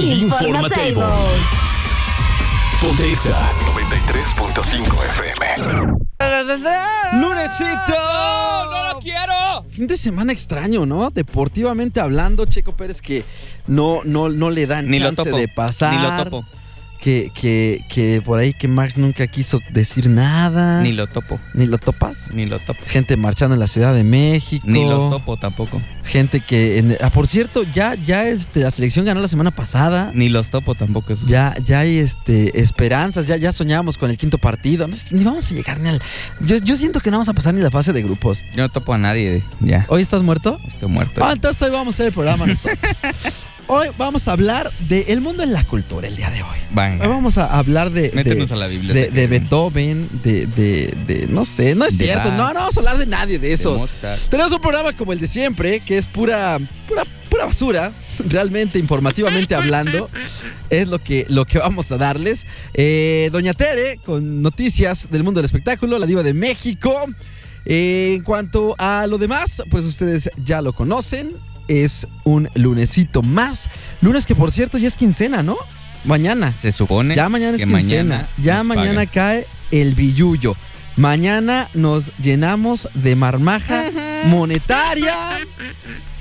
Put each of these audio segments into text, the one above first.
El Informatable. Pontexa 93.5 FM. ¡Lunesito! ¡No lo quiero! Fin de semana extraño, ¿no? Deportivamente hablando, Checo Pérez que no, no, no le dan Ni lo chance topo. de pasar. Ni lo topo. Que, que, que por ahí que Max nunca quiso decir nada. Ni lo topo. ¿Ni lo topas? Ni lo topo. Gente marchando en la Ciudad de México. Ni los topo tampoco. Gente que... en- ah, por cierto, ya, ya este, la selección ganó la semana pasada. Ni los topo tampoco. Eso. Ya, ya hay este, esperanzas, ya, ya soñábamos con el quinto partido. No ni vamos a llegar ni al. Yo, yo siento que no vamos a pasar ni la fase de grupos. Yo no topo a nadie. Ya. ¿Hoy estás muerto? Estoy muerto. Ah, entonces hoy vamos a hacer el programa nosotros. hoy vamos a hablar del mundo en la cultura el día de hoy. Venga. Hoy vamos a hablar de. de- Métenos a la de, de Beethoven, de, de, de- No sé, no es De cierto. Bach. No, no vamos a hablar de nadie de De esos. Tenemos un programa como el de siempre, que es pura, pura, pura basura, realmente informativamente hablando, es lo que, lo que vamos a darles. Eh, Doña Tere, con noticias del mundo del espectáculo, la diva de México. Eh, en cuanto a lo demás, pues ustedes ya lo conocen. Es un lunesito más. Lunes que por cierto ya es quincena, ¿no? Mañana. Se supone Ya mañana es que quincena. mañana ya mañana pagan. cae el billullo. Mañana nos llenamos de marmaja monetaria.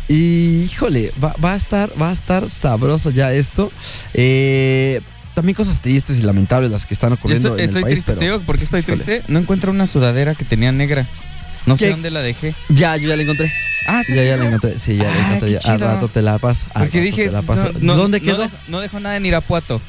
Y híjole, va, va a estar, va a estar sabroso ya esto. Eh, también cosas tristes y lamentables las que están ocurriendo estoy, en estoy el país, triste. pero Te digo por qué estoy híjole. triste. No encuentro una sudadera que tenía negra. No sé dónde la dejé. ya, yo ya la encontré. Ah, Ya, ya la encontré. Sí, ya la Ah, encontré. ya. Al rato te la paso. al Porque rato dije, te la paso. no, no, ¿Dónde no quedó? dejo- No dejo nada en Irapuato.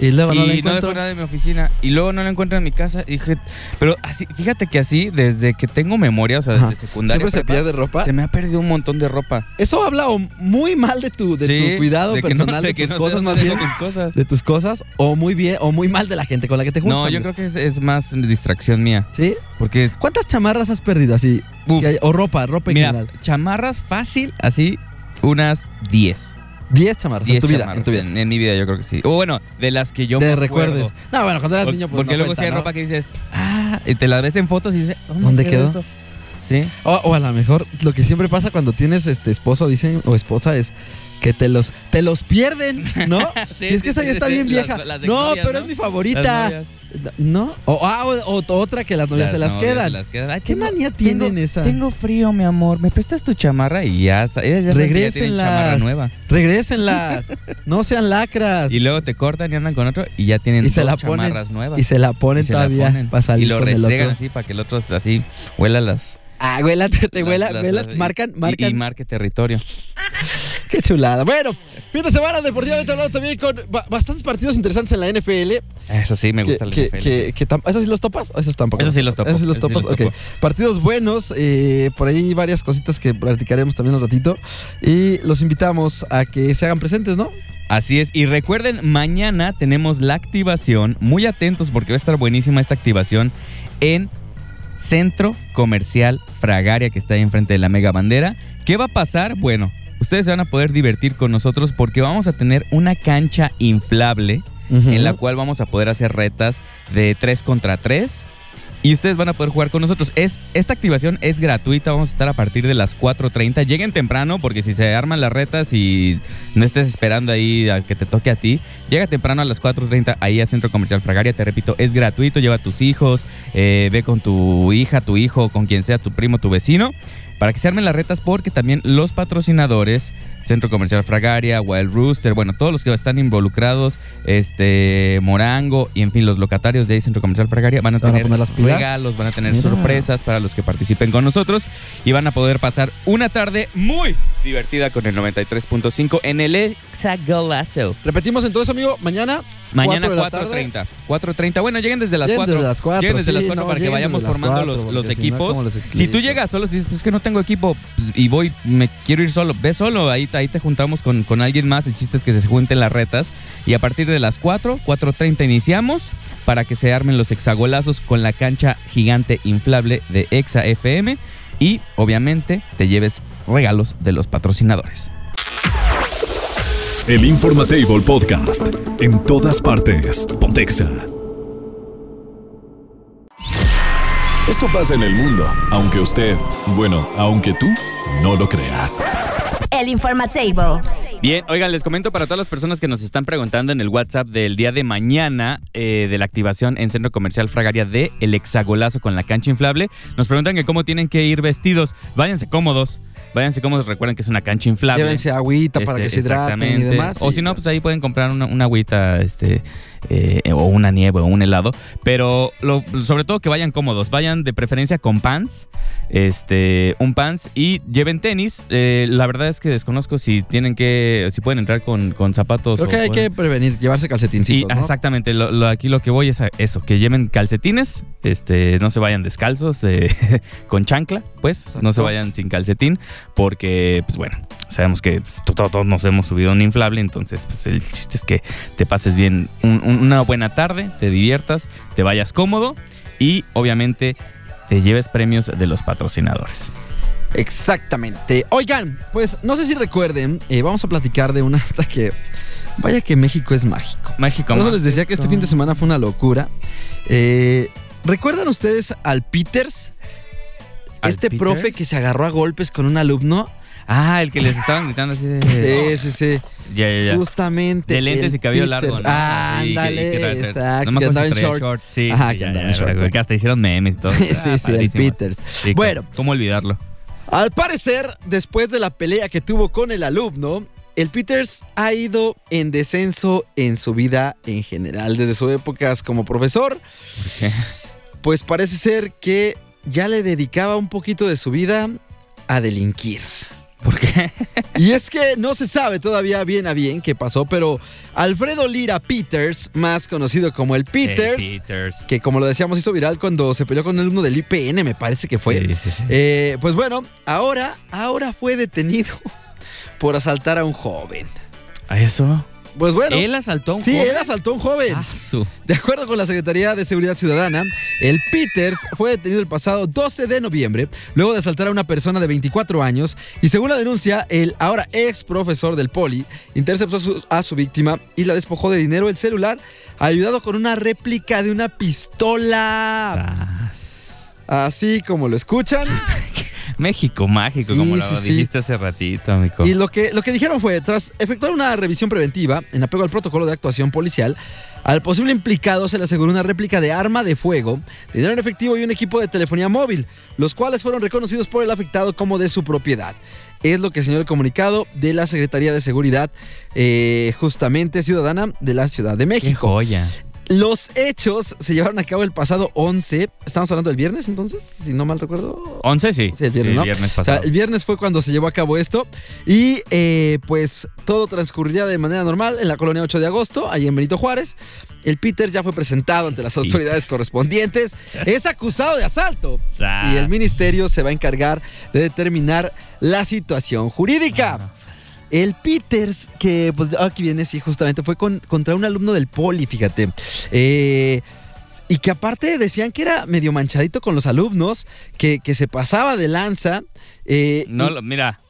Y luego no la y no nada en mi oficina. Y luego no la encuentro en mi casa. Y dije, pero así, fíjate que así, desde que tengo memoria, o sea, Ajá. desde secundaria. Siempre se prepa, pierde ropa. Se me ha perdido un montón de ropa. Eso habla muy mal de tu, de Sí, tu cuidado de que no- personal, de de, tus no cosas más bien. mis cosas. De tus cosas, o muy bien, o muy mal de la gente con la que te juntas. No, yo amigo. creo que es, es más distracción mía. ¿Sí? Porque, ¿Cuántas chamarras has perdido así? uf, hay- o ropa, ropa en mira, general. chamarras fácil, así, unas 10. 10 chamarras en 10 tu vida, en tu vida. En, en mi vida, yo creo que sí. O bueno, de las que yo Te me recuerdes. No, bueno, cuando eras Por- niño, pues porque no luego cuenta, sí hay ¿no? ropa que dices, ah, y te la ves en fotos y dices, ¿dónde, ¿Dónde quedó? eso? Sí. O, o a lo mejor lo que siempre pasa cuando tienes este esposo, dicen, o esposa, es que te los, te los pierden, ¿no? Sí, si es sí, que esa ya está bien vieja. las no, pero ¿no? es mi favorita. ¿No? O, ah, o- o otra que las novias se las novias se las quedan. Ay, ¿Qué tengo- manía tienen tengo- esa? Tengo frío, mi amor. ¿Me prestas tu chamarra? Y ya, ellas ya que ya Regrésenlas. chamarra nueva. Regrésenlas. no sean lacras. Y luego te cortan y andan con otro y ya tienen Y se dos la ponen- chamarras nuevas. Y se la ponen se la todavía ponen. para salir y lo con restregan así para que el otro así huela las... Ah, huela, te, te las- huela, las- huela, las- marcan, y- marcan. Y, marque territorio. Qué chulada. Bueno, fin de semana deportivamente hablando también con ba- bastantes partidos interesantes en la NFL. Eso sí, me gusta que, que, NFL. que- que tam- ¿Esos sí los topas? ¿O esos tampoco? Eso sí los topo, Esos sí los sí topas, topo. Partidos buenos, eh, por ahí varias cositas que platicaremos también un ratito. Y los invitamos a que se hagan presentes, ¿no? Así es. Y recuerden, mañana tenemos la activación. Muy atentos porque va a estar buenísima esta activación en Centro Comercial Fragaria, que está ahí enfrente de la Mega Bandera. ¿Qué va a pasar? Bueno, ustedes se van a poder divertir con nosotros porque vamos a tener una cancha inflable en la cual vamos a poder hacer retas de 3 contra 3. Y ustedes van a poder jugar con nosotros. Es, esta activación es gratuita, vamos a estar a partir de las 4.30. Lleguen temprano porque si se arman las retas y no estés esperando ahí a que te toque a ti, llega temprano a las 4.30 ahí a Centro Comercial Fragaria. Te repito, es gratuito, lleva a tus hijos, eh, ve con tu hija, tu hijo, con quien sea, tu primo, tu vecino. Para que se armen las retas porque también los patrocinadores Centro Comercial Fragaria, Wild Rooster, bueno, todos los que están involucrados, este Morango y en fin, los locatarios de ahí, Centro Comercial Fragaria van a van tener pilas. regalos, van a tener Mira. sorpresas para los que participen con nosotros y van a poder pasar una tarde muy divertida con el 93.5 en el Hexagolazo. Repetimos entonces, amigo, mañana. Mañana cuatro de la tarde. 4.30. 4.30. Bueno, lleguen desde las Lleguen 4. desde las cuatro, Lleguen desde sí, las 4 no, para que vayamos formando los, los porque si no, equipos. ¿cómo les si tú llegas solo, dices, pues es que no tengo equipo pues, y voy, me quiero ir solo. Ve solo, ahí, ahí te juntamos con, con alguien más. El chiste es que se junten las retas. Y a partir de las 4, 4.30 iniciamos para que se armen los hexagolazos con la cancha gigante inflable de Exa FM. Y obviamente te lleves regalos de los patrocinadores. El Informatable Podcast. En todas partes. Pontexa. Esto pasa en el mundo, aunque usted, bueno, aunque tú no lo creas. El Informatable. Bien, oigan, les comento para todas las personas que nos están preguntando en el WhatsApp del día de mañana eh, de la activación en Centro Comercial Fragaria de El Hexagolazo con la cancha inflable. Nos preguntan que cómo tienen que ir vestidos. Váyanse cómodos. Váyanse cómodos. Recuerden que es una cancha inflable. Llévense agüita para Este, que se hidraten y demás. O y si no, pues ahí pueden comprar una, una agüita, este, eh, o una nieve o un helado. Pero lo- sobre todo que vayan cómodos. Vayan de preferencia con pants, este, un pants y lleven tenis. Eh, la verdad es que desconozco si tienen que, si pueden entrar con, con zapatos. Creo o que hay pueden- que prevenir, llevarse calcetincitos, y, ¿no? Exactamente, lo- lo- aquí lo que voy es a eso, que lleven calcetines, este, no se vayan descalzos, eh, con chancla, pues, no se vayan sin calcetín, porque, pues bueno, sabemos que pues, to- todos nos hemos subido un inflable, entonces, pues el chiste es que te pases bien un- una buena tarde, te diviertas, te vayas cómodo y, obviamente, te lleves premios de los patrocinadores. Exactamente. Oigan, pues no sé si recuerden, eh, vamos a platicar de una hasta que. Vaya que México es mágico. Mágico. Por eso les decía que este fin de semana fue una locura. Eh, ¿Recuerdan ustedes al Peters? ¿Al este Peters? profe que se agarró a golpes con un alumno. Ah, el que les estaban gritando así de... Sí, sí, sí. Ya, ya, ya. Justamente. De lentes y cabello largo, Peters. ¿no? Ah, Sí, que- ándale, que exacto. No me que acuerdo si en traía short. Sí, Ajá, sí, que ya, andaba en short, que hasta hicieron memes y todo. Sí, Ah, sí, sí, el. Peters. Sí, Bueno. ¿Cómo olvidarlo? Al parecer, después de la pelea que tuvo con el alumno, el Peters ha ido en descenso en su vida en general. Desde sus épocas como profesor, pues parece ser que ya le dedicaba un poquito de su vida a delinquir. ¿Por qué? Y es que no se sabe todavía bien a bien qué pasó, pero Alfredo Lira Peters, más conocido como el Peters, que como lo decíamos hizo viral cuando se peleó con el alumno del IPN, me parece que fue. Sí, sí, sí. Eh, pues bueno, ahora, ahora fue detenido por asaltar a un joven. ¿A eso? Pues bueno, ¿Él asaltó a un sí, joven? él asaltó a un joven. Ah, De acuerdo con la Secretaría de Seguridad Ciudadana, el Peters fue detenido el pasado 12 de noviembre, luego de asaltar a una persona de 24 años, y según la denuncia, el ahora ex profesor del Poli interceptó a su, a su víctima y la despojó de dinero, el celular, ayudado con una réplica de una pistola. Sas. Así como lo escuchan. México mágico, Sí, como lo sí, dijiste hace ratito, amigo. Y lo que, lo que dijeron fue, tras efectuar una revisión preventiva en apego al protocolo de actuación policial, al posible implicado se le aseguró una réplica de arma de fuego, dinero en efectivo y un equipo de telefonía móvil, los cuales fueron reconocidos por el afectado como de su propiedad. Es lo que señaló el comunicado de la Secretaría de Seguridad eh, justamente ciudadana de la Ciudad de Qué México. joya. Los hechos se llevaron a cabo el pasado 11. Estamos hablando del viernes entonces, si no mal recuerdo. 11 sí. Sí, el viernes, ¿no? viernes O sea, pasado. el viernes fue cuando se llevó a cabo esto y eh, pues todo transcurriría de manera normal en la colonia 8 de agosto, ahí en Benito Juárez. El Peter ya fue presentado ante las Sí. autoridades correspondientes. Es acusado de asalto y el ministerio se va a encargar de determinar la situación jurídica. El Peters, que pues aquí viene, sí, justamente fue con- contra un alumno del Poli, fíjate. Eh, y que aparte decían que era medio manchadito con los alumnos, que, que se pasaba de lanza. eh, No, y- lo, mira,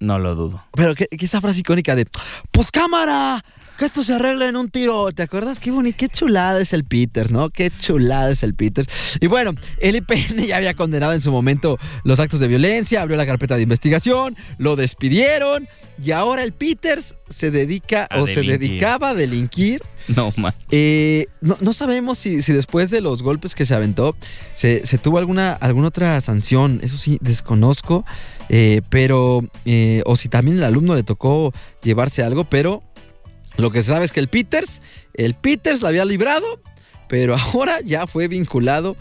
no lo dudo. pero que, que esa frase icónica de, pues cámara, que esto se arregla en un tiro. ¿Te acuerdas? Qué bonito, qué chulada es el Peters, ¿no? Qué chulada es el Peters. Y bueno, el IPN ya había condenado en su momento los actos de violencia, abrió la carpeta de investigación, lo despidieron y ahora el Peters se dedica A o se dedicaba a delinquir No, man. Eh, no, no sabemos si, si después de los golpes que se aventó se, se tuvo alguna, alguna otra sanción. Eso sí, desconozco. Eh, pero, eh, o si también el alumno le tocó llevarse algo, pero lo que se sabe es que el Peters, el Peters la había librado, pero ahora ya fue vinculado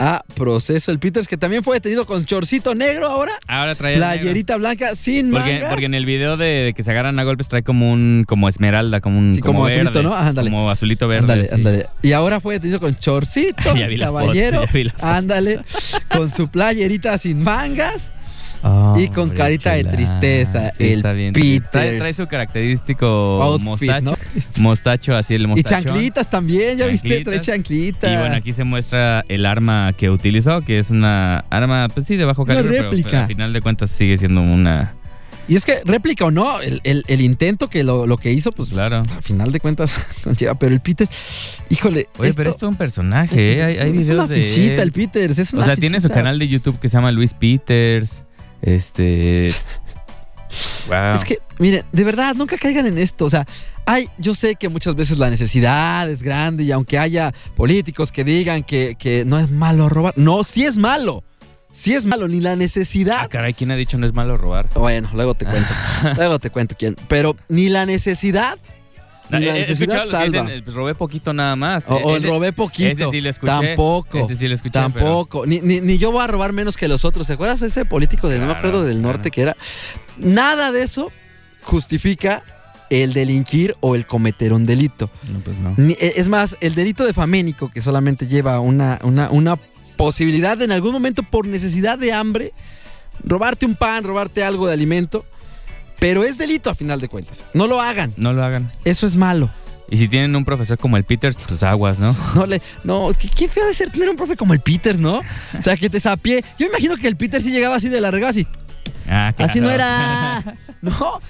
a proceso. El Peters que también fue detenido con chorcito negro ahora. Ahora trae negro. Playerita blanca sin Porque, mangas. porque en el video de, de que se agarran a golpes trae como un como esmeralda, como un Sí, como azulito, ¿no? Ándale. Como azulito verde. Ándale, sí. ándale. Y ahora fue detenido con chorcito, caballero. foto. ándale. Con su playerita sin mangas. Oh, Y con carita de tristeza, Sí, el bien. Trae, su característico Outfit, mostacho. ¿no? Mostacho, así el Y mostacho. chanclitas también, ya viste, trae Chanclitas. chanclita. Y bueno, aquí se muestra el arma que utilizó, que es una arma, pues sí, de bajo Una calibre, pero- réplica. pero al final de cuentas sigue siendo una... Y es que réplica o no, el, el- el intento que lo, lo que hizo, pues Claro. a final de cuentas. Pero el Peter, híjole. Oye, pero esto es un personaje, ¿eh? Hay, hay es videos una de fichita él. el Peters, es una O sea, tiene su canal de YouTube que se llama Luis Peters. Este. Wow. Es que, miren, de verdad, nunca caigan en esto. O sea, hay, yo sé que muchas veces la necesidad es grande y aunque haya políticos que digan que, que no es malo robar, no, sí es malo. Sí es malo, ni la Ah, necesidad. caray, ¿quién ha dicho no es malo robar? Bueno, luego te cuento. luego te cuento quién. Pero ni la necesidad. Ni la necesidad salva. dicen, pues, robé poquito nada más. O, Eh, o el ese- robé poquito. ese sí lo escuché. Tampoco. Ese sí lo escuché, pero- Tampoco. Ni, ni, ni yo voy a robar menos que los otros. ¿Se acuerdas ese político de no me Claro, acuerdo del norte claro. que era? Nada de eso justifica el delinquir o el cometer un delito. No, pues no. Ni- e- es más, el delito de faménico, que solamente lleva una, una, una posibilidad de en algún momento por necesidad de hambre, robarte un pan, robarte algo de alimento, pero es delito a final de cuentas. No lo hagan. No lo hagan. Eso es malo. Y si tienen un profesor como el Peters, pues aguas, ¿no? No le, no, qué, qué feo de ser tener un profe como el Peters, ¿no? O sea, que te sapie. Yo imagino que el Peters sí llegaba así de la regada, así. Ah, claro. Así no era. ¿No? O,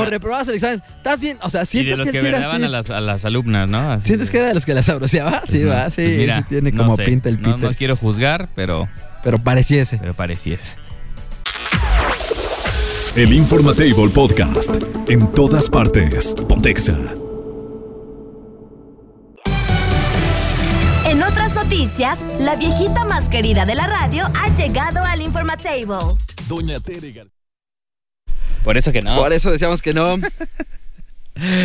o reprobabas el examen. ¿Estás bien? O sea, Y siento de los que, que sí era así. a las, a las alumnas, ¿no? Así ¿Sientes que era de los que la sabroseaba? Sí, pues, va, no, sí, pues mira, sí tiene no como sé. pinta el No, Peters. no quiero juzgar, pero, Pero pareciese. pero pareciese. El Informatable Podcast. En todas partes. Pontexa. En otras noticias, la viejita más querida de la radio ha llegado al Informatable. Doña Tere Por eso que no. Por eso decíamos que no.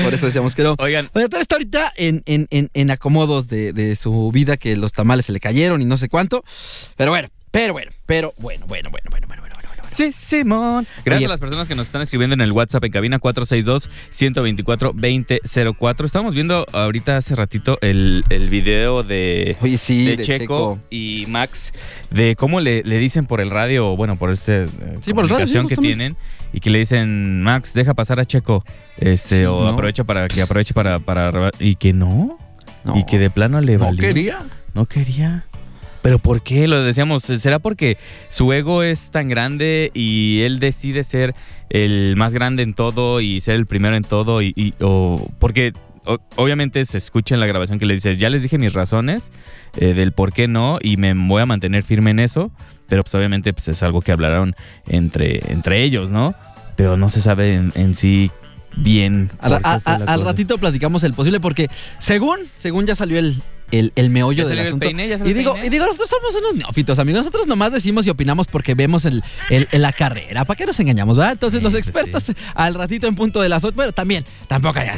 Por eso decíamos que no. Oigan, Doña Tere está ahorita en, en, en, en acomodos de, de su vida, que los tamales se le cayeron y no sé cuánto. Pero bueno, pero bueno, pero bueno, bueno, bueno, bueno. bueno. Sí, Simón. Gracias Oye. a las personas que nos están escribiendo en el WhatsApp en cabina 462-124-2004. Estábamos viendo ahorita hace ratito el, el video de, Oye, sí, de de, Checo, Checo. y Max de cómo le, le dicen por el radio, bueno, por este eh, Sí, por el radio, sí, comunicación que tienen y que le dicen, Max, deja pasar a Checo. Este, o no. aprovecha para que aproveche para, para robar". y que no. No, Y que de plano le no valió. quería. No quería. ¿Pero por qué? Lo decíamos, ¿será porque su ego es tan grande y él decide ser el más grande en todo y ser el primero en todo? Y, y- o porque obviamente se escucha en la grabación que le dices, ya les dije mis razones eh, del por qué no y me voy a mantener firme en eso, pero pues obviamente pues, es algo que hablaron entre, entre ellos, ¿no? Pero no se sabe en, en sí bien. A- a- al ratito platicamos el posible porque según, según ya salió el, el, el meollo Ya del asunto. ya y digo, y digo, nosotros somos unos neófitos, amigos. Nosotros nomás decimos y opinamos porque vemos el, el- la carrera. ¿Para qué nos engañamos, verdad? Entonces Sí, los pues expertos al ratito en punto de las ocho, bueno, también, tampoco hay-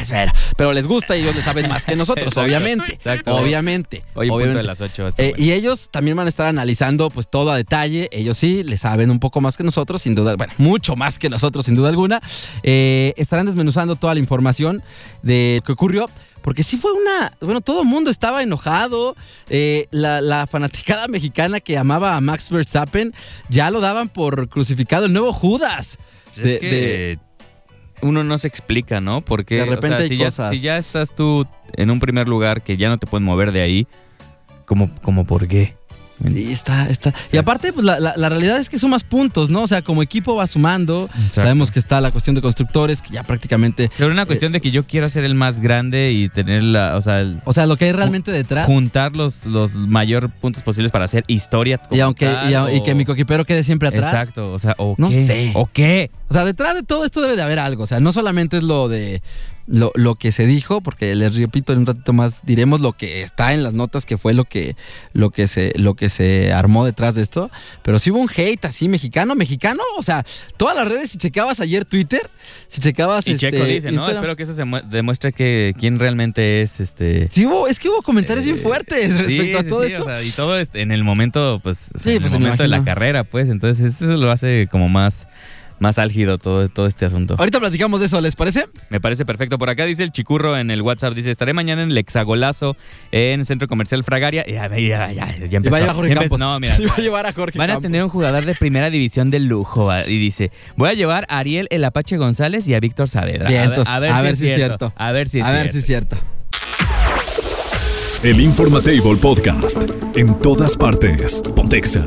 es, pero, pero les gusta y ellos le saben más que nosotros, Exacto, obviamente. exacto. Obviamente. Hoy en punto de las 8. está Eh, bueno. y ellos también van a estar analizando pues todo a detalle. Ellos sí le saben un poco más que nosotros, sin duda, bueno, mucho más que nosotros, sin duda alguna. Eh, estarán desmenuzando toda la información de lo que ocurrió. Porque sí fue una. Bueno, todo el mundo estaba enojado. Eh, la, la fanaticada mexicana que amaba a Max Verstappen ya lo daban por crucificado el nuevo Judas. Pues de- es que de- uno no se explica, ¿no? Porque De repente o sea, hay si, ya, cosas. si ya estás tú en un primer lugar que ya no te pueden mover de ahí, como, como por qué? Sí, está, está. Y aparte, pues la, la- la realidad es que son más puntos, ¿no? O sea, como equipo va sumando. Sabemos que está la cuestión de constructores, que ya prácticamente. Sobre una cuestión de que yo quiero ser el más grande y tener la, o sea, el- O sea, lo que hay realmente detrás. juntar los, los mayor puntos posibles para hacer historia. Y, aunque, tal, y, a- y que mi coquipero quede siempre atrás. Exacto, o sea, ¿o No qué? sé. ¿O qué? O sea, detrás de todo esto debe de haber algo. O sea, no solamente es lo de lo, lo que se dijo, porque les repito en un ratito más diremos lo que está en las notas que fue lo que, lo que se, lo que se armó detrás de esto. Pero sí hubo un hate así mexicano, mexicano, o sea, todas las redes, si checabas ayer Twitter, si checabas Y Checo este, dice, ¿no? Espero que eso se mu- demuestre que quién realmente es este. Sí hubo, es que hubo comentarios bien eh, fuertes respecto sí, a todo sí, esto. o sea, y todo este- en el momento, pues, Sí, en pues, el me momento de la carrera, pues. Entonces, eso lo hace como más, más álgido todo, todo este asunto. Ahorita platicamos de eso, ¿les parece? Me parece perfecto. Por acá dice el chicurro en el WhatsApp, dice, estaré mañana en el hexagolazo en Centro Comercial Fragaria. Ya, ya, ya, ya, ya Y empezó. va a llevar a Jorge empezó. Campos. No, mira. Sí, va a llevar a Jorge Van a Campos. tener un jugador de primera división de lujo. Y dice, voy a llevar a Ariel el Apache González y a Víctor Saavedra. Bien, a, ver, entonces, a ver a ver si es cierto. A ver si es a ver cierto. si es cierto. El Informatable Podcast. En todas partes. Pontexa.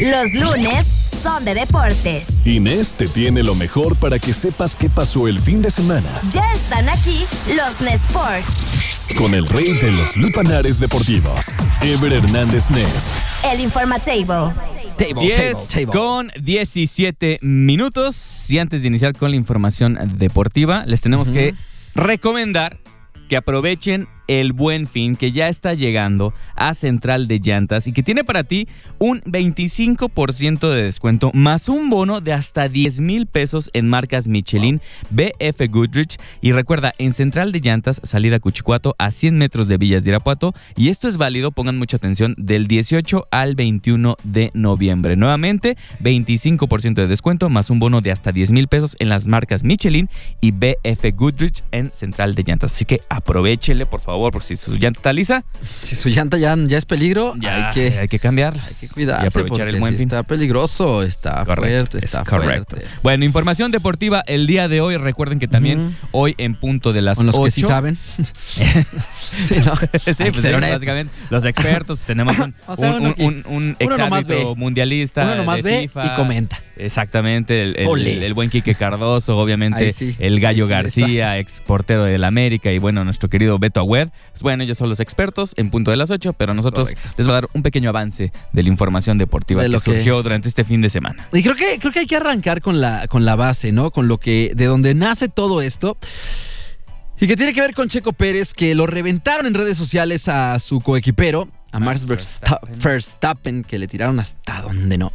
Los lunes son de deportes. Inés te tiene lo mejor para que sepas qué pasó el fin de semana Ya están aquí los Nesports, con el rey de los lupanares deportivos, Ever Hernández Nes. el Informatable. Table, 10 table, table. con 17 minutos. Y antes de iniciar con la información deportiva, les tenemos que recomendar que aprovechen el buen fin que ya está llegando a Central de Llantas y que tiene para ti un 25% de descuento más un bono de hasta 10 mil pesos en marcas Michelin, BF Goodrich y recuerda en Central de Llantas, salida Cuchicuato a 100 metros de Villas de Irapuato y esto es válido, pongan mucha atención, del 18 al 21 de noviembre. Nuevamente, 25% de descuento más un bono de hasta 10 mil pesos en las marcas Michelin y BF Goodrich en Central de Llantas. Así que aprovechele, por favor, porque si su llanta está lisa, Si su llanta ya, ya es peligro, ya hay que, hay que cambiarla. hay que cuidarse y aprovechar el buen fin. está peligroso, está Correcto, fuerte, está es correcto. fuerte. Bueno, información deportiva el día de hoy. Recuerden que también hoy en punto de las Con los 8. que sí saben. sí, ¿no? sí, pues ser básicamente los expertos tenemos un, O sea, un, un, un- mundialista Uno nomás de ve y comenta. Exactamente, el, el- Ole. el- el buen Quique Cardoso, obviamente sí, el Gallo sí García, ex portero del América y bueno, nuestro querido Beto Agüed. Pues bueno, ellos son los expertos en punto de las 8, pero nosotros correcto. les va a dar un pequeño avance de la información deportiva De que lo que- surgió durante este fin de semana. Y creo que, creo que hay que arrancar con la, con la base, ¿no? Con lo que, de donde nace todo esto. Y que tiene que ver con Checo Pérez, que lo reventaron en redes sociales a su coequipero, a Max Max Verstappen, que le tiraron hasta donde no.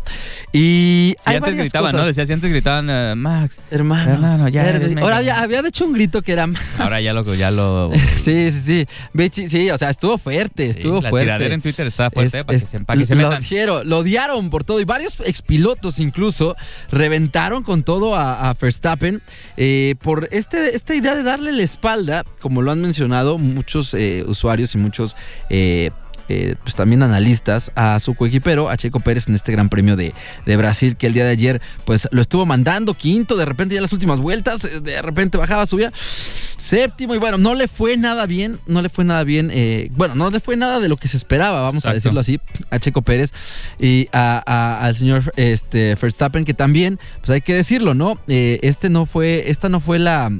Y Si hay antes gritaban, cosas. ¿no? Decía, si antes gritaban, eh, Max, Hermano, Hermano, ya eres- eres medio. ahora había, había hecho un grito que era ahora ya lo, ya lo Sí, sí, sí. Sí, o sea, estuvo fuerte, estuvo Sí, la fuerte. tiradera en Twitter está fuerte Es- para, es- que se, para que se lo metan. dijeron, lo odiaron por todo y varios expilotos incluso reventaron con todo a, a Verstappen eh, por este, esta idea de darle la espalda, como lo han mencionado muchos eh, usuarios y muchos eh, eh, pues también analistas a su coequipero, a Checo Pérez en este Gran Premio de, de Brasil que el día de ayer pues lo estuvo mandando quinto, de repente ya las últimas vueltas, eh, de repente bajaba, subía séptimo y bueno, no le fue nada bien, no le fue nada bien, eh, bueno, no le fue nada de lo que se esperaba, vamos a decirlo así, a Checo Pérez y a- a- al señor este, Verstappen que también, pues hay que decirlo, ¿no? Eh, este no fue, esta no fue la,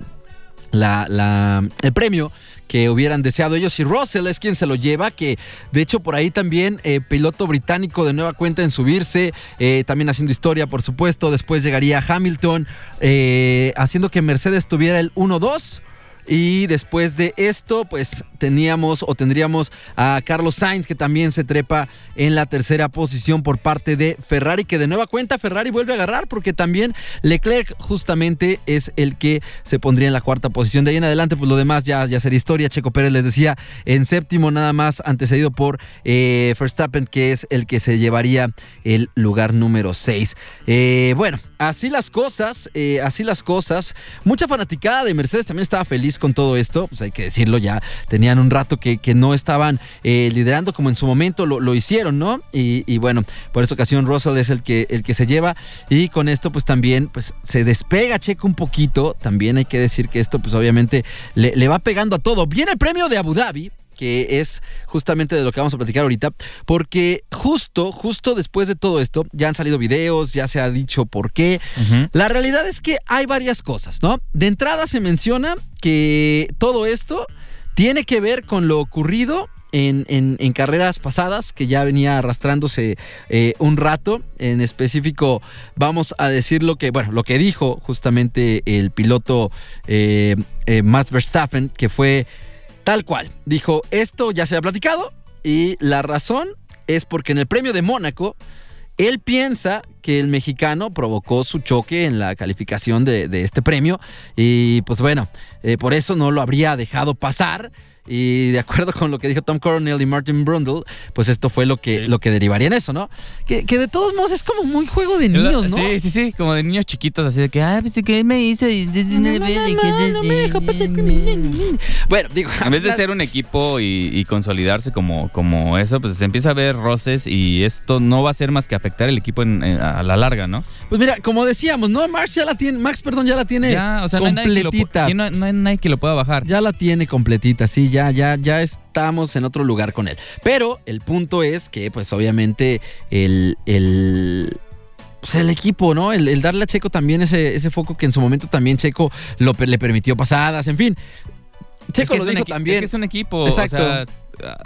la, la- el premio que hubieran deseado ellos y Russell es quien se lo lleva, que de hecho por ahí también eh, piloto británico de nueva cuenta en subirse, eh, también haciendo historia por supuesto, después llegaría Hamilton eh, haciendo que Mercedes tuviera el 1-2. Y después de esto, pues teníamos o tendríamos a Carlos Sainz, que también se trepa en la tercera posición por parte de Ferrari, que de nueva cuenta Ferrari vuelve a agarrar, porque también Leclerc justamente es el que se pondría en la cuarta posición. De ahí en adelante, pues lo demás ya, ya sería historia. Checo Pérez les decía en séptimo, nada más antecedido por eh, Verstappen, que es el que se llevaría el lugar número 6. bueno, así las cosas, eh, así las cosas. Mucha fanaticada de Mercedes también estaba feliz con todo esto, pues hay que decirlo ya, tenían un rato que, que no estaban eh, liderando como en su momento lo, lo hicieron, ¿no? Y, y bueno, por esa ocasión Russell es el que, el que se lleva y con esto pues también pues se despega Checo un poquito, también hay que decir que esto pues obviamente le, le va pegando a todo. Viene el premio de Abu Dhabi, que es justamente de lo que vamos a platicar ahorita, porque justo, justo después de todo esto, ya han salido videos, ya se ha dicho por qué. La realidad es que hay varias cosas, ¿no? De entrada se menciona que todo esto tiene que ver con lo ocurrido en, en- carreras pasadas, que ya venía arrastrándose eh, un rato. En específico, vamos a decir lo que, bueno, lo que dijo justamente el piloto eh, eh, Max Verstappen, que fue tal cual. Dijo, esto ya se ha platicado y la razón es porque en el premio de Mónaco, él piensa que el mexicano provocó su choque en la calificación de, este premio y pues bueno, eh, por eso no lo habría dejado pasar. Y de acuerdo con lo que dijo Tom Coronel y Martin Brundle, pues esto fue lo que, Sí. lo que derivaría en eso, ¿no? Que, que de todos modos es como muy juego de niños, ¿no? Sí, sí, sí, como de niños chiquitos, así de que, ah, pues, ¿qué me hizo? Bueno, digo, En vez de ser un equipo y, y consolidarse como, como eso, pues se empieza a ver roces y esto no va a ser más que afectar el equipo en- en- a la larga, ¿no? Pues mira, como decíamos, ¿no? Max ya la tiene, Max, perdón, ya la tiene Ya, o sea, no hay, nadie que lo, completita. no hay nadie que lo pueda bajar. Ya la tiene completita, sí, ya, ya, ya estamos en otro lugar con él. Pero el punto es que, pues, obviamente, el. el pues, el equipo, ¿no? El, el darle a Checo también ese, ese foco que en su momento también Checo lo, le permitió pasadas, en fin. Checo es que lo dijo también. Es que es un equipo. Exacto. O sea,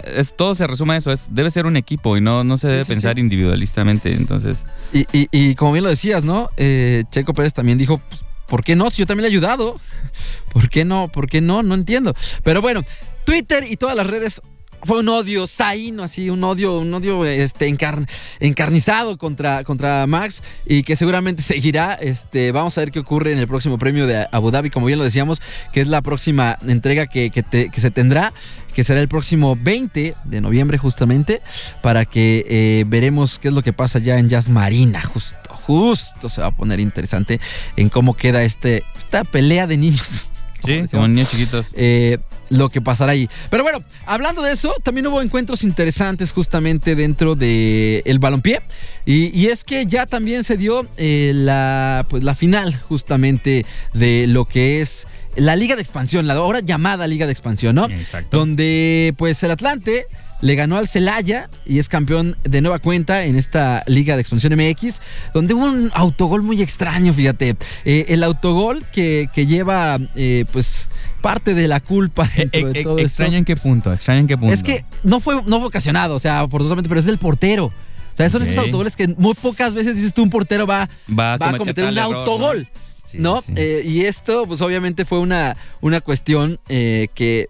es, todo se resume a eso. Es, debe ser un equipo y no, no se Sí, debe sí, pensar sí. individualistamente. Entonces, Y, y- y como bien lo decías, ¿no? Eh, Checo Pérez también dijo, pues, ¿por qué no? Si yo también le he ayudado. ¿Por qué no? ¿Por qué no? No entiendo. Pero bueno, Twitter y todas las redes fue un odio saíno, así, un odio, un odio este, encar- encarnizado contra, contra Max y que seguramente seguirá. Este, vamos a ver qué ocurre en el próximo premio de Abu Dhabi, como bien lo decíamos, que es la próxima entrega que, que te- que se tendrá, que será el próximo 20 de noviembre justamente, para que eh, veremos qué es lo que pasa ya en Jazz Marina, justo, justo se va a poner interesante en cómo queda este, esta pelea de niños. sí, como niños chiquitos. eh, lo que pasará ahí. Pero bueno, hablando de eso, también hubo encuentros interesantes justamente dentro del el balompié. Y, y es que ya también se dio eh, la, pues, la final justamente de lo que es la Liga de Expansión, la ahora llamada Liga de Expansión, ¿no? Exacto. Donde pues el Atlante le ganó al Celaya y es campeón de nueva cuenta en esta Liga de Expansión MX, donde hubo un autogol muy extraño, fíjate. Eh, el autogol que, que lleva eh, pues parte de la culpa dentro eh, de eh, esto. en qué punto, extraño en qué punto. Es que no fue, no fue ocasionado, o sea, forzosamente, pero es del portero. O sea, son esos autogoles que muy pocas veces dices tú un portero va, va va a cometer un error, autogol. Sí, ¿no? sí. Eh, y esto, pues obviamente fue una, una cuestión eh, que.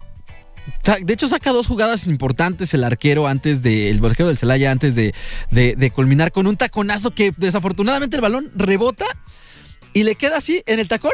De hecho, saca dos jugadas importantes el arquero antes de. El arquero del Celaya antes de, de- de culminar con un taconazo que desafortunadamente el balón rebota y le queda así en el tacón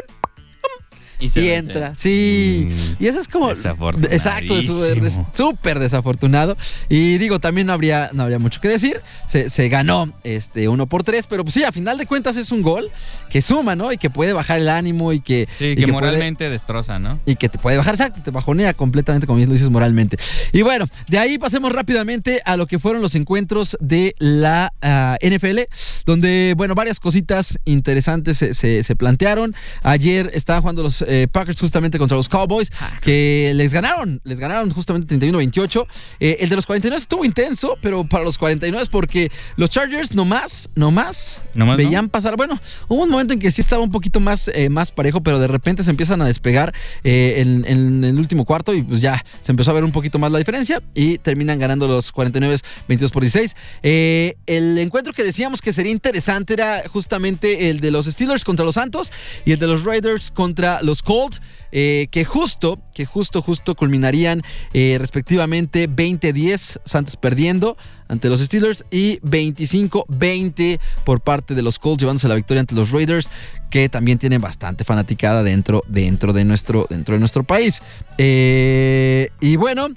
y entra. Sí. Mm. Y eso es como. Exacto, súper des- súper desafortunado. Y digo, también no habría, no habría mucho que decir. Se, se ganó este uno por tres, pero pues sí, a final de cuentas es un gol que suma, ¿no? Y que puede bajar el ánimo y que. Sí, y que, moralmente destroza, ¿no? y que te puede bajar, exacto, te bajonea completamente, como bien lo dices, moralmente. Y bueno, de ahí pasemos rápidamente a lo que fueron los encuentros de la ah, NFL, donde, bueno, varias cositas interesantes se, se- se plantearon. Ayer estaban jugando los eh, Packers justamente contra los Cowboys, que les ganaron, les ganaron justamente 31-28. Eh, el de los 49 estuvo intenso, pero para los 49 es porque los Chargers nomás, nomás, Nomás, ¿no? veían pasar. Bueno, hubo un momento en que sí estaba un poquito más, eh, más parejo, pero de repente se empiezan a despegar eh, en, en el último cuarto y pues ya se empezó a ver un poquito más la diferencia y terminan ganando los 49 22 por 16. Eh, el encuentro que decíamos que sería interesante era justamente el de los Steelers contra los Santos y el de los Raiders contra los Colts. eh, que justo, que justo, justo culminarían eh, respectivamente 20-10, Santos perdiendo ante los Steelers y 25-20 por parte de los Colts llevándose la victoria ante los Raiders que también tienen bastante fanaticada dentro, dentro, de, nuestro, dentro de nuestro país. Eh, y bueno,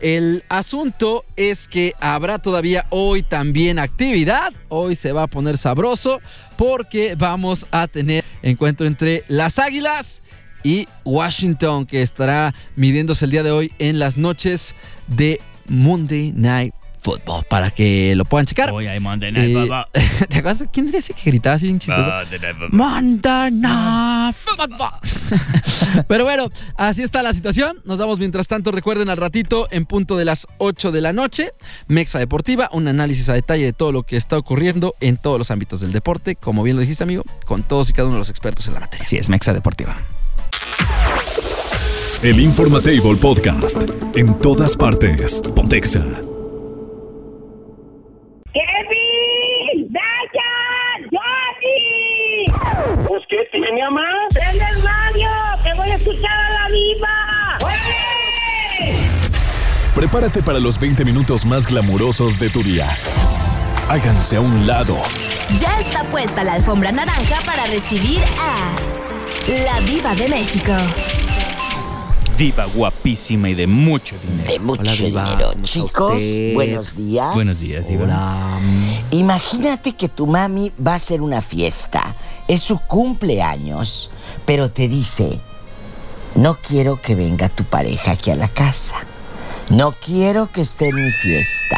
el asunto es que habrá todavía hoy también actividad. Hoy se va a poner sabroso porque vamos a tener encuentro entre las Águilas y Washington que estará midiéndose el día de hoy en las noches de Monday Night Football para que lo puedan checar. Hoy hay Monday Eh, Night Football. ¿Te acuerdas? ¿Quién era ese que gritaba así bien chistoso? Monday Night Football. Monday Night Football. Pero bueno, así está la situación. Nos vamos mientras tanto. Recuerden al ratito, en punto de las 8 de la noche, Mexa Deportiva, un análisis a detalle de todo lo que está ocurriendo en todos los ámbitos del deporte. Como bien lo dijiste, amigo, con todos y cada uno de los expertos en la materia. Así es, Mexa Deportiva. El Informatable Podcast. En todas partes. Pontexa. ¡Kevin! ¡Dayan! ¡Johnny! Pues, ¿qué tiene, mamá? ¡Prende el radio! ¡Que voy a escuchar a la diva! ¡Oye! Prepárate para los 20 minutos más glamurosos de tu día. Háganse a un lado. Ya está puesta la alfombra naranja para recibir a la diva de México. Diva guapísima y de mucho dinero. De mucho Hola, Diva. dinero. ¿Cómo está Chicos, buenos días. Buenos días, Diva. Hola. Imagínate que tu mami va a hacer una fiesta. Es su cumpleaños. Pero te dice, no quiero que venga tu pareja aquí a la casa. No quiero que esté en mi fiesta.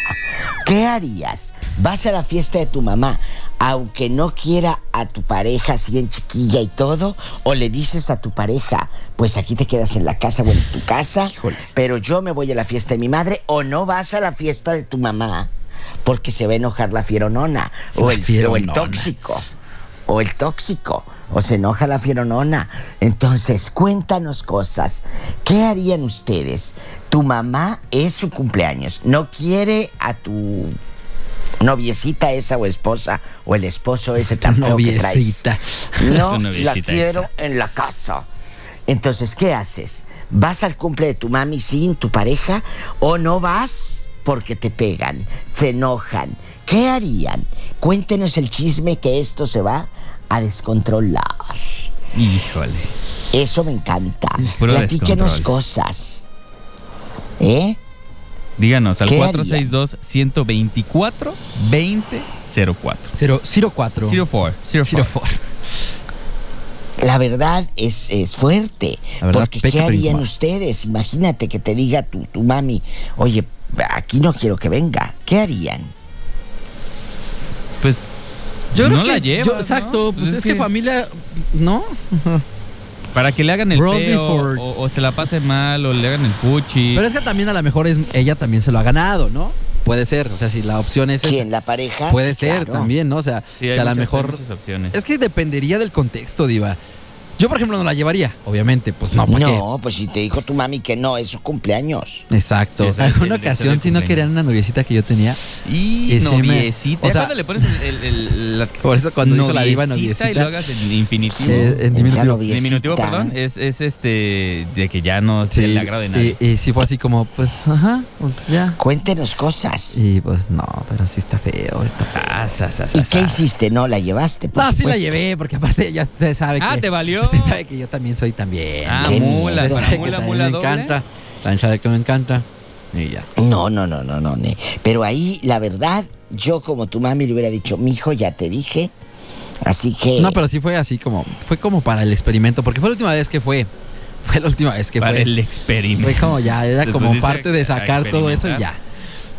¿Qué harías? ¿Vas a la fiesta de tu mamá aunque no quiera a tu pareja así en chiquilla y todo? ¿O le dices a tu pareja, pues aquí te quedas en la casa o en tu casa, Híjole. pero yo me voy a la fiesta de mi madre? ¿O no vas a la fiesta de tu mamá? Porque se va a enojar la fieronona o La el, o el fieronona. tóxico o el tóxico o se enoja la fieronona. Entonces, cuéntanos cosas. ¿Qué harían ustedes? Tu mamá es su cumpleaños, no quiere a tu noviecita esa o esposa o el esposo ese tan feo que traes. Noviecita. No la quiero esa. en la casa. Entonces, ¿qué haces? ¿Vas al cumple de tu mami sin tu pareja o no vas porque te pegan, se enojan? ¿Qué harían? Cuéntenos el chisme que esto se va a descontrolar. Híjole. Eso me encanta. Puro Platíquenos cosas. ¿Eh? Díganos al ¿Qué haría? 462-124-2004. Cero, Ciro 4. 04. Ciro 04. 4. La verdad es, es fuerte. Verdad, porque ¿qué harían ustedes? Imagínate que te diga tu, tu mami, oye, aquí no quiero que venga. ¿Qué harían? Pues Yo creo no que, la ¿no? exacto, pues, es, que, familia, ¿no? Para que le hagan el Bros feo before- o, o se la pase mal o le hagan el fuchi. Pero es que también a lo mejor es, ella también se lo ha ganado, ¿no? Puede ser, o sea, si la opción es ¿Quién? ¿La pareja? puede Sí, ser claro. también, ¿no? O sea, Sí, hay que a lo mejor muchas opciones. es que dependería del contexto, diva. Yo, por ejemplo, no la llevaría, obviamente, pues no, ¿para qué? No, pues si te dijo tu mami que no, es su cumpleaños. Exacto. Esa es Alguna es ocasión sí no querían una noviecita que yo tenía. Y me- noviecita. o sea- ¿Cuándo le pones el, el- el- la- Por eso cuando dijo la diva noviecita. y lo hagas en infinitivo? Eh, en diminutivo. En diminutivo, perdón. Es, es este. De que ya no se le agrade nadie. y, y sí fue así como, pues, ajá, pues ya. Cuéntenos cosas. Y pues no, pero sí está feo, está feo. Ah, sa, sa, sa, ¿Y sa. qué hiciste? ¿No la llevaste? Por No, sí la supuesto. llevé, porque aparte ya usted sabe Ah, que. ¿te valió? Usted sabe que yo también soy también. Ah, mula, mula, me doble. encanta. También sabe que me encanta. Y ya. No, no, no, no, no. ne. Pero ahí, la verdad, yo como tu mami le hubiera dicho, mijo, ya te dije. Así que. No, pero sí fue así como, fue como para el experimento, porque fue la última vez que fue. Fue la última vez que Para fue. el experimento. Fue como ya, era como parte de sacar todo eso y ya.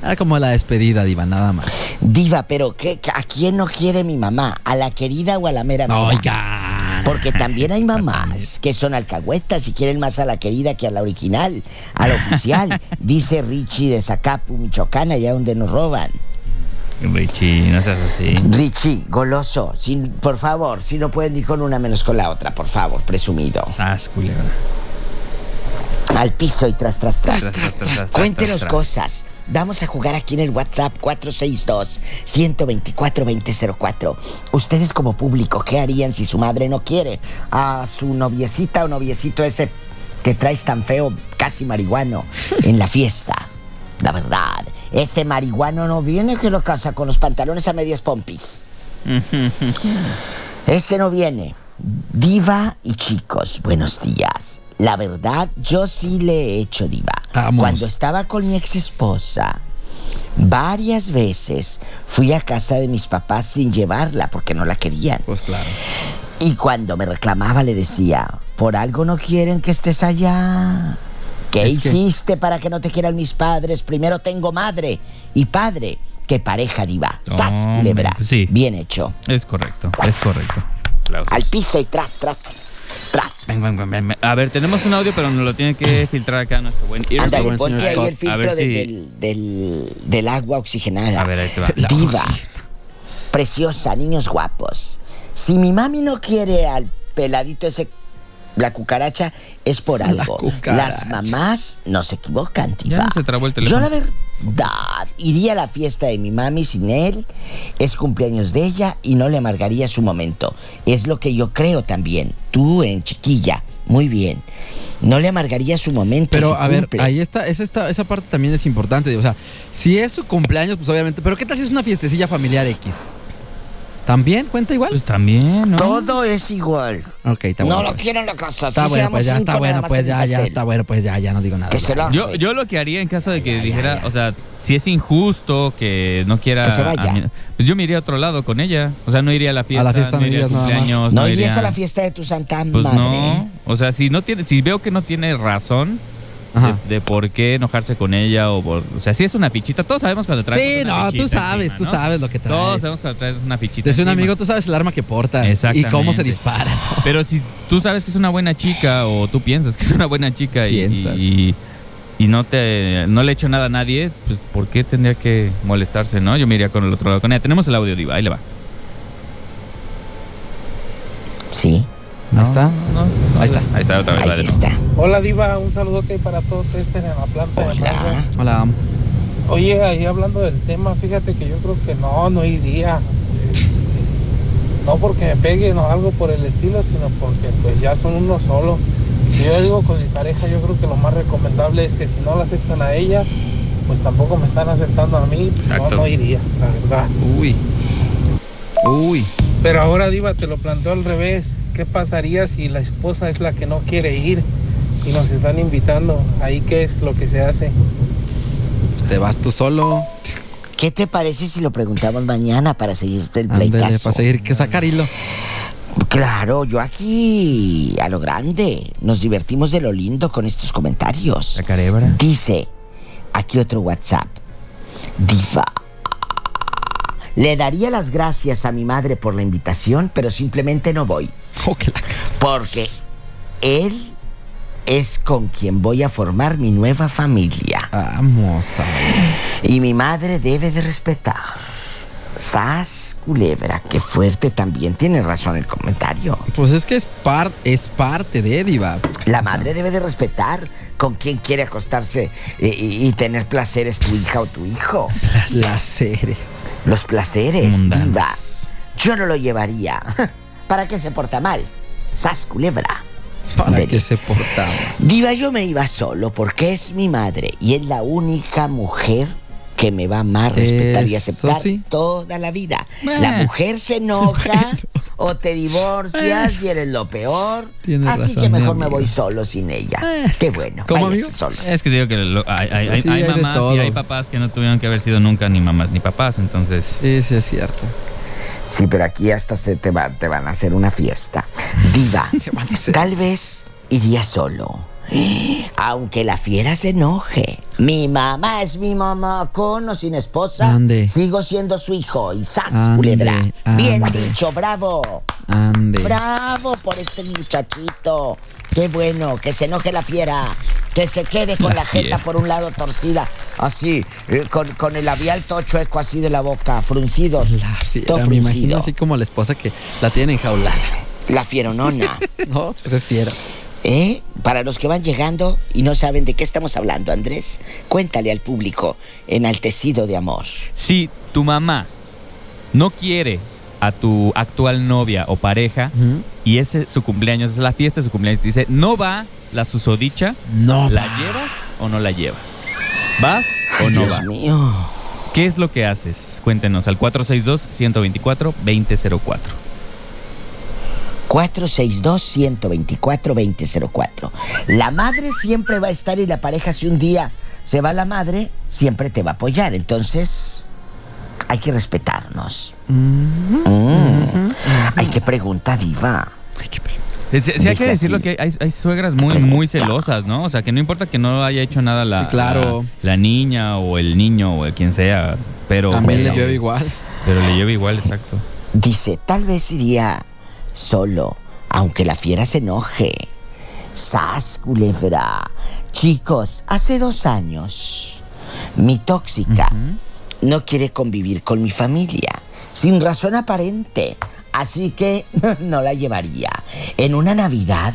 Era como la despedida, Diva, nada más. Diva, pero ¿qué, ¿a quién no quiere mi mamá? ¿A la querida o a la mera mera? Oigan. Porque también hay mamás que son alcahuetas y quieren más a la querida que a la original, a la oficial. Dice Richie de Zacapu, Michoacán, allá donde nos roban. Richie, no seas así. Richie, goloso, sin, por favor, si no pueden ir con una menos con la otra, por favor, presumido. Sas, culebra. Al piso y tras, tras, tras. Tras, tras, tras, tras, tras. cosas. Vamos a jugar aquí en el WhatsApp 462-124-2004. Ustedes como público, ¿qué harían si su madre no quiere a su noviecita o noviecito ese que traes tan feo, casi marihuano, en la fiesta? La verdad, ese marihuano no viene que lo casa con los pantalones a medias pompis. Ese no viene. Diva y chicos, buenos días. La verdad, yo sí le he hecho diva. Vamos. Cuando estaba con mi ex esposa, varias veces fui a casa de mis papás sin llevarla porque no la querían. Pues claro. Y cuando me reclamaba le decía, por algo no quieren que estés allá. ¿Qué Es que- hiciste para que no te quieran mis padres? Primero tengo madre y padre que pareja diva. ¡Sas, Hombre, culebra! sí. Bien hecho. Es correcto, es correcto. Aplausos. Al piso y tras, tras, tras. Ven, ven, ven, ven, ven. A ver, tenemos un audio, pero nos lo tiene que filtrar acá nuestro buen Ear. Ándale, buen ponte señor ahí Scott. el A filtro ver de- si- del, del, del agua oxigenada. A ver, ahí te va. Diva, preciosa, niños guapos. Si mi mami no quiere al peladito ese La cucaracha es por algo. Las mamás no se equivocan, Ya Diva. no se trabó el Yo teléfono. la iría a la fiesta de mi mami sin él. Es cumpleaños de ella y no le amargaría su momento. Es lo que yo creo también. Tú en chiquilla, muy bien. No le amargaría su momento. Pero a ver, cumple. ahí está, esa, está, esa parte también es importante. O sea, si es su cumpleaños, pues obviamente. Pero ¿qué tal si es una fiestecilla familiar X? ¿También cuenta igual? Pues también, ¿no? Todo es igual. ok, está no bueno. lo pues. quiero en la casa. Está bueno, pues ya, está bueno, pues ya, ya, está bueno, pues ya, ya no digo nada. Que ya. se la- Yo, yo lo que haría en caso de que dijera, o sea, si es injusto que no quiera. Que se vaya. mí- pues yo me iría a otro lado con ella. O sea, no iría a la fiesta. fiesta no no iría a nada más. cumpleaños. No iría- irías a la fiesta de tu santa Pues madre. no. O sea, si no tiene, si veo que no tiene razón. De, de por qué enojarse con ella o por, o sea, si es una fichita, todos sabemos cuando traes Sí, una no, tú sabes, encima, tú ¿no? sabes lo que traes. Todos sabemos cuando traes una fichita. Desde un amigo, tú sabes el arma que portas y cómo se dispara. Pero si tú sabes que es una buena chica o tú piensas que es una buena chica y, Piensas. y, y no te no le he hecho nada a nadie, pues ¿por qué tendría que molestarse, no? Yo me iría con el otro lado con ella. Tenemos el audio diva, ahí le va. Sí, Ahí está. No, no, Ahí está. Ahí está otra vez. ahí nuevo. está. Hola Diva, un saludote para todos ustedes en la planta de Hola. Hola. Oye, ahí hablando del tema, fíjate que yo creo que no, no iría. No porque me peguen o algo por el estilo, sino porque pues ya son uno solo. Si yo digo con mi pareja, yo creo que lo más recomendable es que si no la aceptan a ella, pues tampoco me están aceptando a mí, pues, no, Exacto. no iría, la verdad. Uy. Uy. Pero ahora Diva te lo planteo al revés. ¿Qué pasaría si la esposa es la que no quiere ir y nos están invitando? Ahí qué es lo que se hace. Pues te vas tú solo. ¿Qué te parece si lo preguntamos mañana para seguirte el Ándale, pleitazo? para seguir que sacar hilo. Claro, yo aquí a lo grande. Nos divertimos de lo lindo con estos comentarios. La carebra. Dice, aquí otro WhatsApp. Diva. Le daría las gracias a mi madre por la invitación, pero simplemente no voy. Porque él es con quien voy a formar mi nueva familia. Vamos a ver. Y mi madre debe de respetar. Sas, culebra, qué fuerte también tiene razón el comentario. Pues es que es, par, es parte de Diva. La O sea, madre debe de respetar con quien quiere acostarse y, y- y tener placeres tu hija o tu hijo. Las series. Los placeres, Mundanos. diva. Yo no lo llevaría. ¿Para qué se porta mal? Sas, culebra. Para Dele. que se portaba. Diva, yo me iba solo porque es mi madre y es la única mujer que me va a amar, respetar y Eso aceptar sí. toda la vida. Bueno. La mujer se enoja Bueno. o te divorcias y eres lo peor. Tienes Así razón, que mejor me voy solo sin ella. Eh. Qué bueno. ¿Cómo, amigo? solo. Es que digo que lo- hay, hay, hay- Sí, hay hay de mamás y hay papás que no tuvieron que haber sido nunca ni mamás ni papás, entonces Sí, sí, es cierto. Sí, pero aquí hasta se te, va, te van a hacer una fiesta. Diva, tal vez iría solo. Aunque la fiera se enoje. Mi mamá es mi mamá, con o sin esposa. Ande. Sigo siendo su hijo. Y ¡zas, Ande, culebra! Bien dicho, bravo. Ande. Bravo por este muchachito. Qué bueno, que se enoje la fiera. Que se quede con La la, jeta por un lado torcida. Así, eh, con, con el labial todo chueco así de la boca, fruncido. La todo fiera, me imagino fruncido. así como la esposa que la tiene enjaulada. La fieronona. No, pues es fiera. ¿Eh? Para los que van llegando y no saben de qué estamos hablando, Andrés, cuéntale al público enaltecido de amor. si tu mamá no quiere a tu actual novia o pareja y ese es su cumpleaños, es la fiesta de su cumpleaños, te dice, no va la susodicha, No. ¿la va. llevas o no la llevas? ¿Vas o no Dios vas? mío. ¿Qué es lo que haces? Cuéntenos al 462-124-2004. 462-124-2004. La madre siempre va a estar y la pareja, si un día se va la madre, siempre te va a apoyar. Entonces, hay que respetarnos. Ujú. Mm. Ay, qué pregunta, Diva. Ay, qué pe- Sí, sí hay que decirlo así. que hay, hay suegras muy, muy celosas, ¿no? O sea, que no importa que no haya hecho nada la, Sí, claro. la, la niña o el niño o el quien sea, pero... También le llueve igual. Pero le llueve igual, exacto. Dice, tal vez iría solo, aunque la fiera se enoje. Sas, culebra. Chicos, hace dos años, mi tóxica. No quiere convivir con mi familia, sin razón aparente. Así que no la llevaría. En una Navidad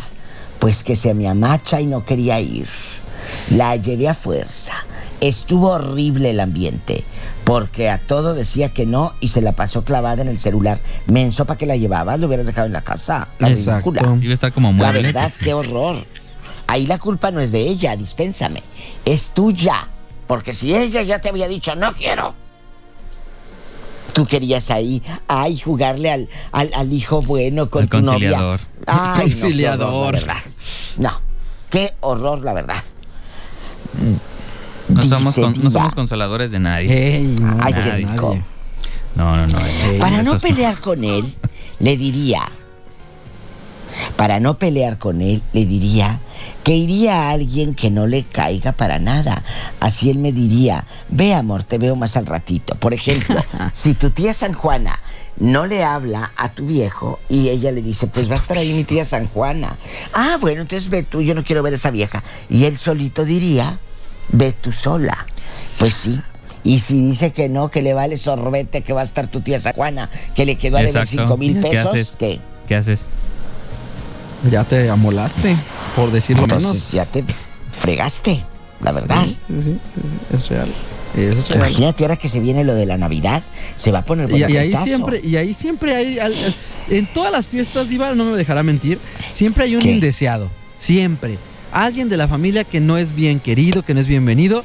Pues que se me amacha y no quería ir. La llevé a fuerza. Estuvo horrible el ambiente, porque a todo decía que no y se la pasó clavada en el celular. Menso para que la llevabas, lo hubieras dejado en la casa. La Exacto. ridícula. Iba a estar como La verdad, qué horror. Ahí la culpa no es de ella, dispénsame. Es tuya. Porque si ella ya te había dicho, no quiero. Tú querías ahí, ay, jugarle al, al, al hijo bueno con tu novia. conciliador. Ay, no, qué Conciliador. horror, la verdad. No, qué horror, la verdad. No somos, con- no somos consoladores de nadie. No, Ay, qué rico. No, no, no. Ey, Para no pelear con él, le diría. Para no pelear con él, le diría que iría a alguien que no le caiga para nada. Así él me diría, ve amor, te veo más al ratito. Por ejemplo, si tu tía San Juana no le habla a tu viejo y ella le dice, pues va a estar ahí mi tía San Juana. Ah, bueno, entonces ve tú, yo no quiero ver a esa vieja. Y él solito diría, ve tú sola. Pues sí. Y si dice que no, que le vale sorbete, que va a estar tu tía San Juana, que le quedó a deber cinco mil ¿Qué pesos, haces? ¿qué? ¿Qué haces? Ya te amolaste, por decirlo Entonces menos. ya te fregaste, la verdad. Sí, sí, sí, sí, es real. Es real. Imagínate ahora que se viene lo de la Navidad, se va a poner Y, y ahí siempre, y ahí siempre hay, al- en todas las fiestas, Diva, no me dejará mentir, siempre hay un ¿Qué? indeseado, siempre. Alguien de la familia que no es bien querido, que no es bienvenido,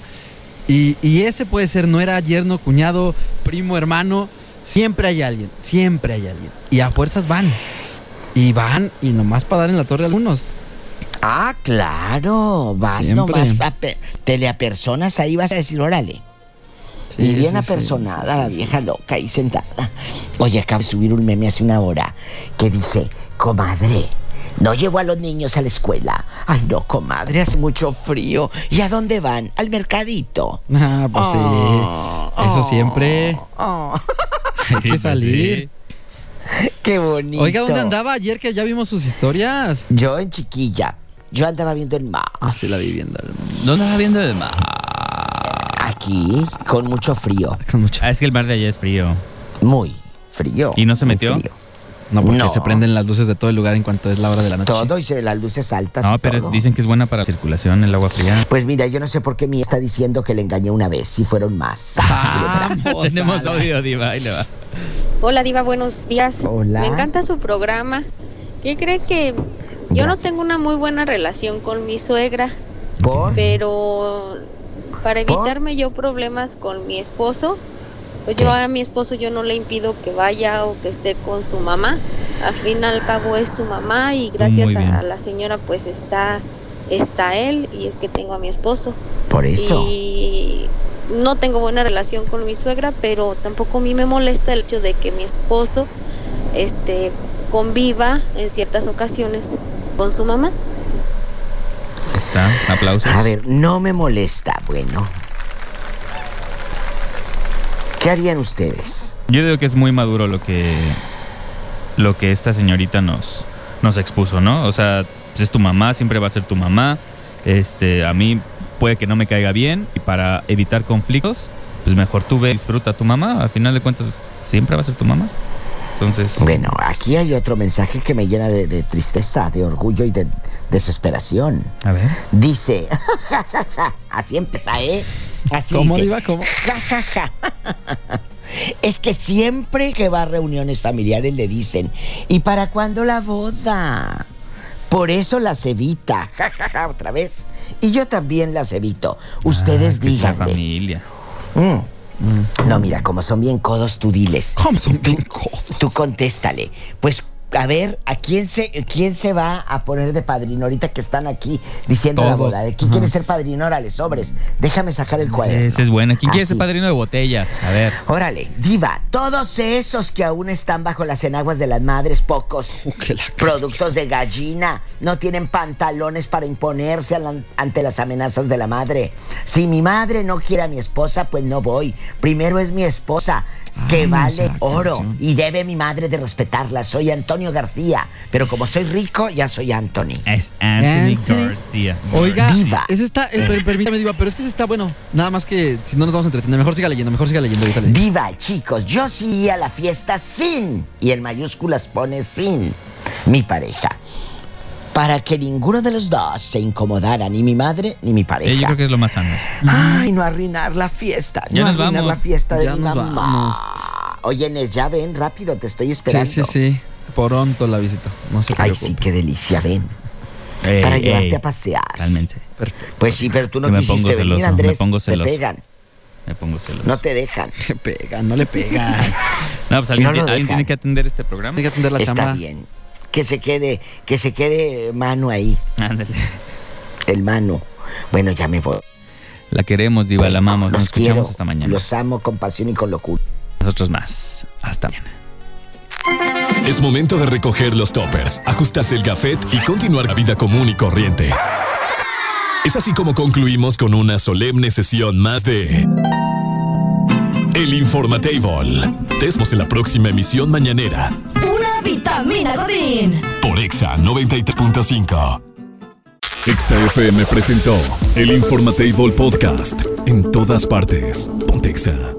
y, y ese puede ser nuera, yerno, cuñado, primo, hermano, siempre hay alguien, siempre hay alguien. Y a fuerzas van, y van, y nomás para dar en la torre a algunos. Ah, claro, vas Siempre. nomás, a pe- te le apersonas ahí, vas a decir, órale. Sí, y bien sí, apersonada sí, la sí, vieja loca ahí sentada. Oye, acabo de subir un meme hace una hora que dice, comadre, no llevo a los niños a la escuela. Ay, no, comadre, hace mucho frío. ¿Y a dónde van? Al mercadito. Ah, pues Oh, sí. Eso oh, siempre. oh, Hay que salir. qué bonito. Oiga, ¿dónde andaba ayer que ya vimos sus historias? Yo en chiquilla. Yo andaba viendo el mar. Ah, sí, la vivienda. ¿Dónde va viendo el mar? Aquí, con mucho frío. Con mucho- Ah, es que el mar de allá es frío. Muy frío. ¿Y no se metió? frío. No, porque No. se prenden las luces de todo el lugar en cuanto es la hora de la noche. Todo y se las luces altas. No, y pero todo. dicen que es buena para circulación el agua fría. Pues mira, yo no sé por qué mi está diciendo que le engañé una vez, si fueron más. Vamos, Tenemos audio, Diva. Ahí le va. Hola Diva, buenos días. Hola. Me encanta su programa. ¿Qué cree que yo no tengo una muy buena relación con mi suegra, ¿Por? pero para ¿Por? evitarme yo problemas con mi esposo, pues yo a mi esposo yo no le impido que vaya o que esté con su mamá. Al fin y al cabo es su mamá y gracias a la señora pues está está él y es que tengo a mi esposo. Por eso. Y no tengo buena relación con mi suegra, pero tampoco a mí me molesta el hecho de que mi esposo este, conviva en ciertas ocasiones con su mamá. Está. Aplausos. A ver, no me molesta, bueno. ¿Qué harían ustedes? Yo digo que es muy maduro lo que lo que esta señorita nos nos expuso, ¿no? O sea, es tu mamá, siempre va a ser tu mamá. Este, a mí puede que no me caiga bien y para evitar conflictos, pues mejor tú ve disfruta a tu mamá. Al final de cuentas, siempre va a ser tu mamá. Entonces, Bueno, aquí hay otro mensaje que me llena de, de tristeza, de orgullo y de desesperación. a ver. Dice, así empieza, ¿eh? Así ¿Cómo, dice, Diva? ¿Cómo? Ja, ja, ja. Es que siempre que va a reuniones familiares le dicen, ¿y para cuándo la boda? Por eso las evita, ja, ja, ja, otra vez. Y yo también las evito. Ustedes Ah, díganme. familia. Mm. Mm. No, mira, como son bien codos, tú diles. ¿Cómo son Tú- bien codos? Tú contéstale. Pues, a ver, ¿a quién se, quién se va a poner de padrino ahorita que están aquí diciendo la boda? ¿De quién Ajá. quiere ser padrino? Órale, sobres. Déjame sacar el cuaderno. Esa es buena. ¿Quién quiere ser padrino de botellas? A ver. Órale, diva, todos esos que aún están bajo las enaguas de las madres, pocos Uh, la productos de gallina, no tienen pantalones para imponerse ante las amenazas de la madre. Si mi madre no quiere a mi esposa, pues no voy. Primero es mi esposa, que vale oro canción. y debe mi madre de respetarla. Soy Antonio García, pero como soy rico, ya soy Anthony. Es Anthony, Anthony. García. Oiga, Diva. ese está, eh, per- permítame, Diva, pero es que ese está bueno. Nada más que si no nos vamos a entretener, mejor siga leyendo, mejor siga leyendo ahorita. le digo. Viva, chicos, yo sí a la fiesta sin, y en mayúsculas pone sin, mi pareja. Para que ninguno de los dos se incomodara, ni mi madre ni mi pareja. Eh, yo creo que es lo más sano. Ay, no arruinar la fiesta. Ya no nos arruinar vamos. la fiesta de Ya mi nos mamá. vamos. Oye, Nes, ya ven, rápido, te estoy Sí, esperando. sí, sí. Pronto la visito. No se Ay, sí, qué delicia, ven. Ey, para ey, llevarte a pasear. Cálmense. Perfecto. Pues sí, pero tú no Que me quisiste pongo venir, celoso, me Andrés. pongo te celoso. pegan, Me pongo celoso. no te dejan. Le pegan, no le pegan. No, pues alguien, No alguien tiene que atender este programa. Tiene que atender la Está chamba. bien. Que se quede, que se quede mano ahí, Ándale. el mano. Bueno, ya me voy. La queremos, Diva, la amamos. Nos escuchamos quiero, hasta mañana. los amo con pasión y con locura. Nosotros más. Hasta mañana. Es momento de recoger los toppers, ajustarse el gafet y continuar la vida común y corriente. Es así como concluimos con una solemne sesión más de El Informatable. Te vemos en la próxima emisión mañanera Vitamina Godín. por Exa 93.5. Exa FM presentó El Informatable Podcast. En todas partes. Pontexa.